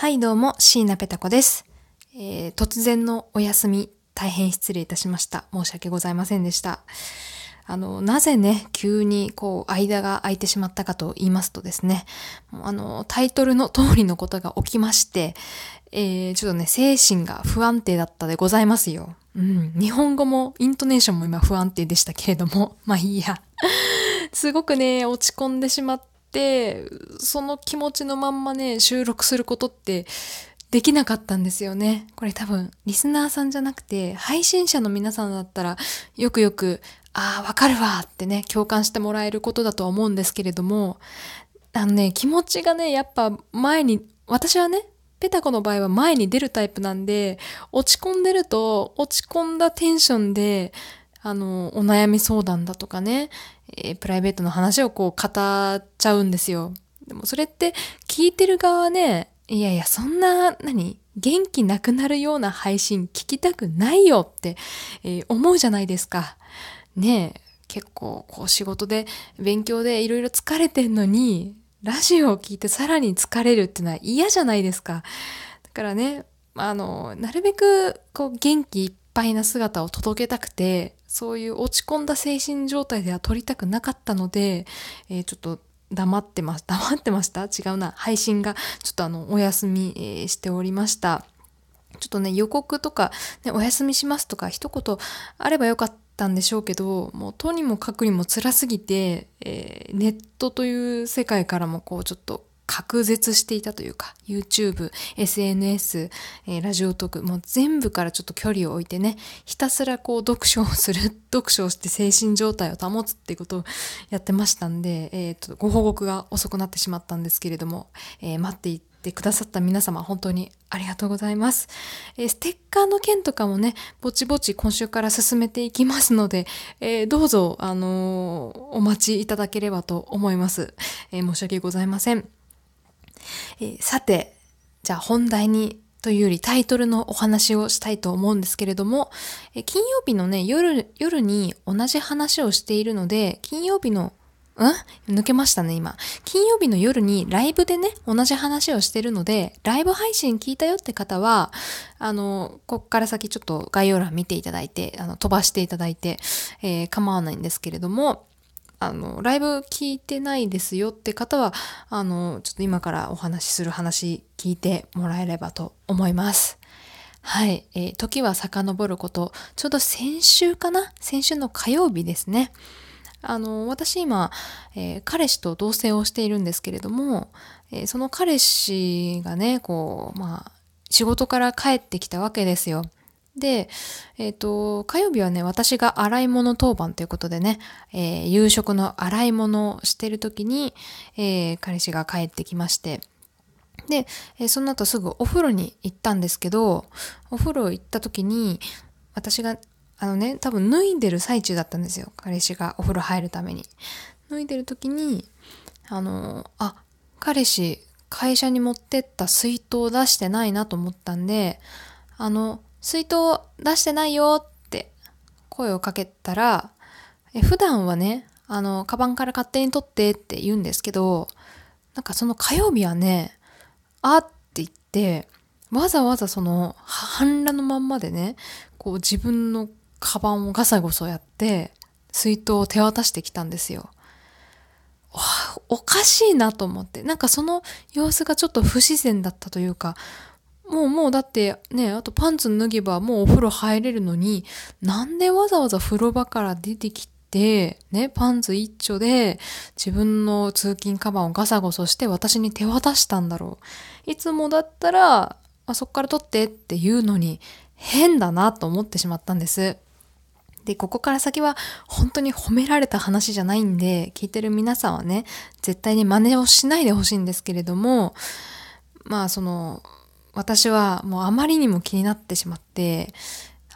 はい、どうも、椎名ペタ子です。えー突然のお休み、大変失礼いたしました。申し訳ございませんでした。あの、なぜね、急にこう、間が空いてしまったかと言いますとですね、あの、タイトルの通りのことが起きまして、えーちょっとね、精神が不安定だったでございますよ。うん、日本語も、イントネーションも今不安定でしたけれども、まあいいや。すごくね、落ち込んでしまって、その気持ちのまんまね、収録することってできなかったんですよね。これ多分、リスナーさんじゃなくて、配信者の皆さんだったら、よくよく、ああ、わかるわってね、共感してもらえることだとは思うんですけれども、あのね、気持ちがね、やっぱ前に、私はね、ペタコの場合は前に出るタイプなんで、落ち込んでると、落ち込んだテンションで、あの、お悩み相談だとかね、えープライベートの話をこう語っちゃうんですよ。でもそれって聞いてる側ね、いやいや、そんな、何元気なくなるような配信聞きたくないよって、えー思うじゃないですか。ねえ、結構こう仕事で勉強でいろいろ疲れてんのに、ラジオを聞いてさらに疲れるってのは嫌じゃないですか。だからね、あの、なるべくこう元気いっぱいな姿を届けたくて、そういう落ち込んだ精神状態では撮りたくなかったので、えーちょっと黙ってます。黙ってました？違うな。配信がちょっとあの、お休み、えーしておりました。ちょっとね、予告とか、ね、お休みしますとか一言あればよかったんでしょうけど、もうとにもかくにも辛すぎて、えーネットという世界からもこうちょっと隔絶していたというか、YouTube、SNS、えーラジオトーク、もう全部からちょっと距離を置いてね、ひたすらこう読書をする、読書をして精神状態を保つっていうことをやってましたんで、えーとご報告が遅くなってしまったんですけれども、えー待っていてくださった皆様、本当にありがとうございます。えーステッカーの件とかもね、ぼちぼち今週から進めていきますので、えーどうぞ、あのーお待ちいただければと思います。え申し訳ございません。えーさて、じゃあ本題にというよりタイトルのお話をしたいと思うんですけれども、え金曜日のね、夜、夜に同じ話をしているので、金曜日のん？抜けましたね、今。金曜日の夜にライブでね、同じ話をしてるので、ライブ配信聞いたよって方は、あの、こっから先ちょっと概要欄見ていただいて、あの、飛ばしていただいて、えー構わないんですけれども、あの、ライブ聞いてないですよって方は、あの、ちょっと今からお話しする話聞いてもらえればと思います。はい。えー時は遡ること、ちょうど先週かな？先週の火曜日ですね。あの、私今、えー彼氏と同棲をしているんですけれども、えーその彼氏がね、こう、まあ、仕事から帰ってきたわけですよ。で、えっ、と、火曜日はね、私が洗い物当番ということでね、えー夕食の洗い物をしてる時に、えー彼氏が帰ってきまして、で、えーその後すぐお風呂に行ったんですけど、お風呂行った時に、私が、あのね、多分脱いでる最中だったんですよ。彼氏がお風呂入るために。脱いでる時に、あの、あ、彼氏、会社に持ってった水筒を出してないなと思ったんで、あの、水筒出してないよって声をかけたら、え普段はね、あの、カバンから勝手に取ってって言うんですけど、なんかその火曜日はね、あって言って、わざわざその半裸のまんまでね、こう自分のカバンをガサゴソやって、水筒を手渡してきたんですよ。おかしいなと思って。なんかその様子がちょっと不自然だったというか、もうもうだってね、あとパンツ脱げばもうお風呂入れるのに、なんでわざわざ風呂場から出てきて、ね、パンツ一丁で自分の通勤カバンをガサゴソして私に手渡したんだろう。いつもだったら、あそっから取ってって言うのに変だなと思ってしまったんです。で、ここから先は本当に褒められた話じゃないんで、聞いてる皆さんはね、絶対に真似をしないでほしいんですけれども、まあその、私はもうあまりにも気になってしまって、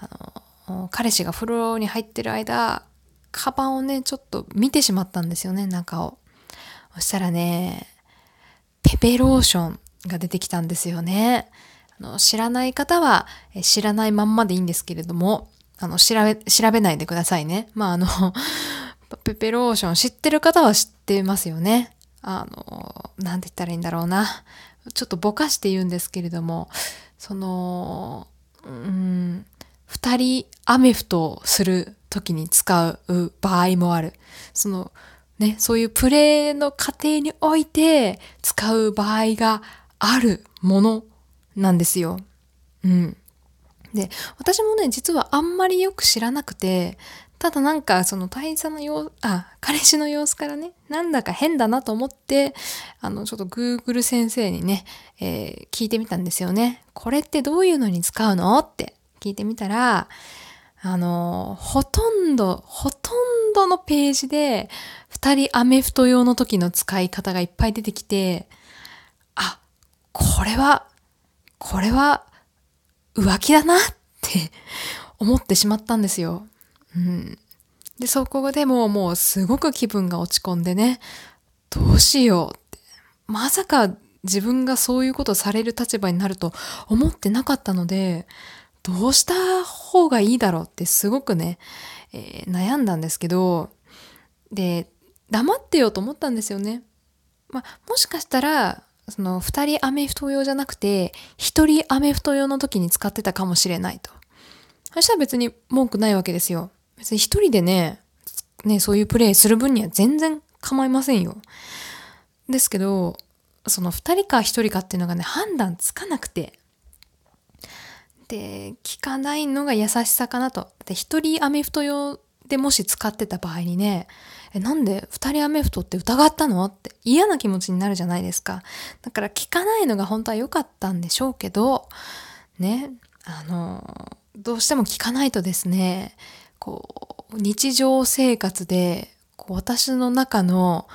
あの、彼氏が風呂に入ってる間、カバンをね、ちょっと見てしまったんですよね、中を。そしたらね、ペペローションが出てきたんですよね。あの知らない方はえ知らないまんまでいいんですけれども、あの、調べ、調べないでくださいね。まあ、あの、ペペローション知ってる方は知ってますよね。あの、なんて言ったらいいんだろうな。ちょっとぼかして言うんですけれども、その、うん、二人アメフトをする時に使う場合もある。その、ね、そういうプレイの過程において使う場合があるものなんですよ。うん。で、私もね、実はあんまりよく知らなくて、ただなんかその大佐の様あ、彼氏の様子からね、なんだか変だなと思って、あの、ちょっと Google 先生にね、えー、聞いてみたんですよね。これってどういうのに使うの？って聞いてみたら、あの、ほとんど、ほとんどのページで、二人アメフト用の時の使い方がいっぱい出てきて、あ、これは、これは、浮気だなって思ってしまったんですよ。うん。で、そこでももうすごく気分が落ち込んでね、どうしようって。まさか自分がそういうことされる立場になると思ってなかったので、どうした方がいいだろうってすごくね、えー、悩んだんですけど、で、黙ってようと思ったんですよね。まあ、もしかしたら、その二人アメフト用じゃなくて、一人アメフト用の時に使ってたかもしれないと。そしたら別に文句ないわけですよ。別に一人でね、ね、そういうプレイする分には全然構いませんよ。ですけど、その二人か一人かっていうのがね、判断つかなくて。で、聞かないのが優しさかなと。で、一人アメフト用でもし使ってた場合にね、え、なんで二人アメフトって疑ったのって嫌な気持ちになるじゃないですか。だから聞かないのが本当は良かったんでしょうけど、ね、あの、どうしても聞かないとですね、こう、日常生活で、こう、私の中の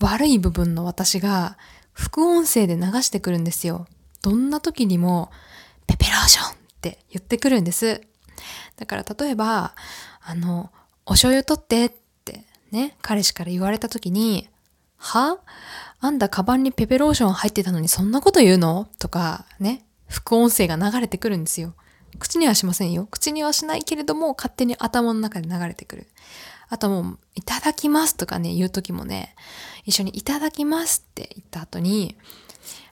悪い部分の私が、副音声で流してくるんですよ。どんな時にも、ペペローションって言ってくるんです。だから例えば、あの、お醤油取ってってね、彼氏から言われた時に、は？あんたカバンにペペローション入ってたのにそんなこと言うの？とか、ね、副音声が流れてくるんですよ。口にはしませんよ。口にはしないけれども、勝手に頭の中で流れてくる。あともう、いただきますとかね、言う時もね、一緒にいただきますって言った後に、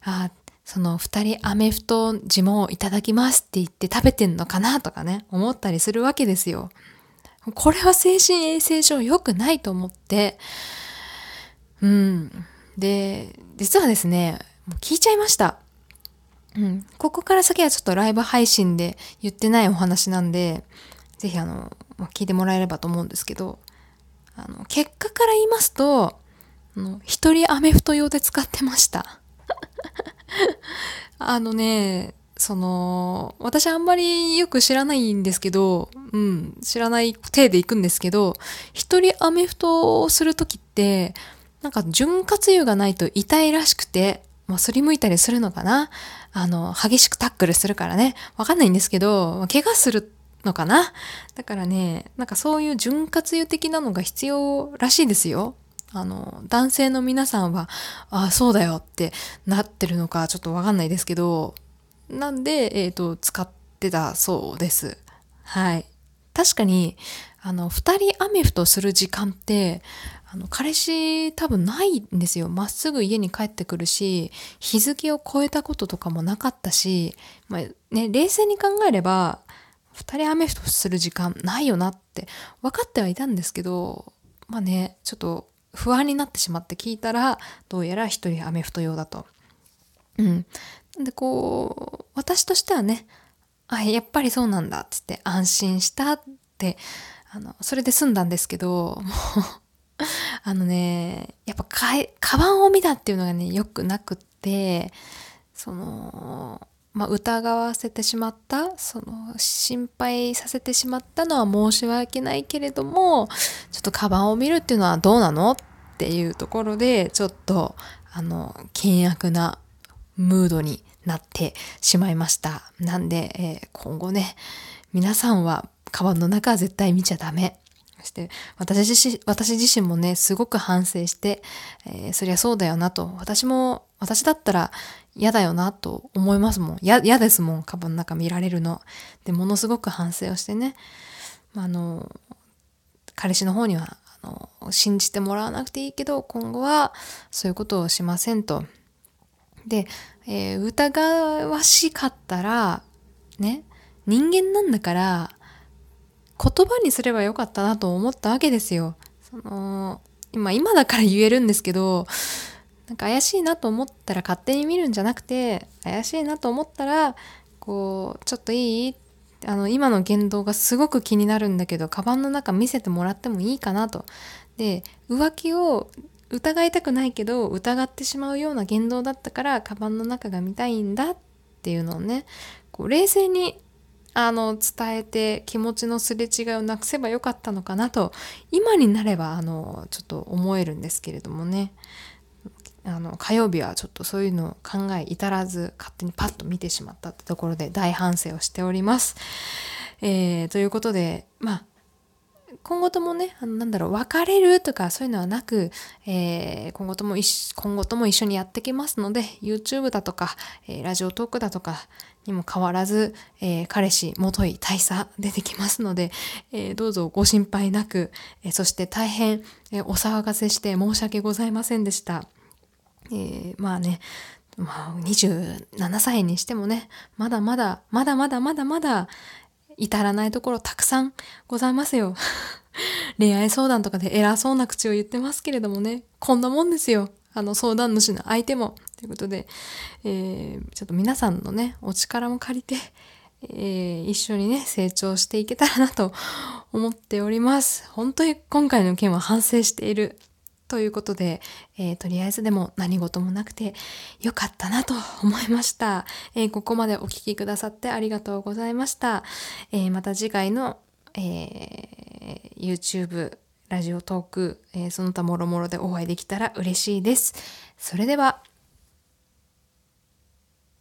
あその二人アメフト地もいただきますって言って食べてんのかなとかね、思ったりするわけですよ。これは精神衛生上良くないと思って、うん。で、実はですね、もう聞いちゃいました。うん。ここから先はちょっとライブ配信で言ってないお話なんで、ぜひあの、聞いてもらえればと思うんですけど、あの、結果から言いますと、あの、一人アメフト用で使ってました。あのね、その、私あんまりよく知らないんですけど、うん、知らない体で行くんですけど、一人アメフトをするときって、なんか潤滑油がないと痛いらしくて、まあ、すりむいたりするのかな？あの、激しくタックルするからね。わかんないんですけど、怪我するのかな？だからね、なんかそういう潤滑油的なのが必要らしいですよ。あの、男性の皆さんは、ああ、そうだよってなってるのかちょっとわかんないですけど、なんで、えっ、ー、と、使ってたそうです。はい。確かに、あの、二人アメフトする時間って、あの、彼氏多分ないんですよ。まっすぐ家に帰ってくるし、日付を超えたこととかもなかったし、まあ、ね、冷静に考えれば、二人アメフトする時間ないよなって分かってはいたんですけど、まあね、ちょっと不安になってしまって聞いたら、どうやら一人アメフト用だと。うん。で、こう、私としてはね、あ、やっぱりそうなんだっつって安心したって、あの、それで済んだんですけど、もう あのね、やっぱか、カバンを見たっていうのがね、良くなくって、その、まあ、疑わせてしまった、その、心配させてしまったのは申し訳ないけれども、ちょっとカバンを見るっていうのはどうなのっていうところで、ちょっと、あの、険悪なムードになってしまいました。なんで、えー、今後ね、皆さんはカバンの中は絶対見ちゃダメ。して私自身、私自身もね、すごく反省して、えー、そりゃそうだよなと。私も、私だったら嫌だよなと思いますもん。嫌ですもん、カバンの中見られるの。で、ものすごく反省をしてね。あの、彼氏の方には、あの、信じてもらわなくていいけど、今後はそういうことをしませんと。で、えー、疑わしかったら、ね、人間なんだから、言葉にすればよかったなと思ったわけですよ。その、今、今だから言えるんですけど、なんか怪しいなと思ったら勝手に見るんじゃなくて、怪しいなと思ったら、こう、ちょっといい？あの、今の言動がすごく気になるんだけど、カバンの中見せてもらってもいいかなと。で、浮気を疑いたくないけど、疑ってしまうような言動だったから、カバンの中が見たいんだっていうのをね、こう冷静にあの伝えて気持ちのすれ違いをなくせばよかったのかなと今になればあのちょっと思えるんですけれどもねあの火曜日はちょっとそういうのを考え至らず勝手にパッと見てしまったってところで大反省をしております。えー、ということでまあ今後ともね、あのなんだろう、別れるとかそういうのはなく、えー、今後とも今後とも一緒にやってきますので、YouTube だとか、えー、ラジオトークだとかにも変わらず、えー、彼氏、元い大佐出てきますので、えどうぞご心配なく、えそして大変、えお騒がせして申し訳ございませんでした。えまあね、まあ、27歳にしてもね、まだまだ、まだまだまだまだ、至らないところたくさんございますよ。恋愛相談とかで偉そうな口を言ってますけれどもね、こんなもんですよ。あの相談主の相手も。ということで、えー、ちょっと皆さんのね、お力も借りて、えー、一緒にね、成長していけたらなと思っております。本当に今回の件は反省しているということで、えー、とりあえずでも何事もなくてよかったなと思いました。えー、ここまでお聴きくださってありがとうございました。えー、また次回の、え YouTube、ラジオトーク、えその他もろもろでお会いできたら嬉しいです。それでは、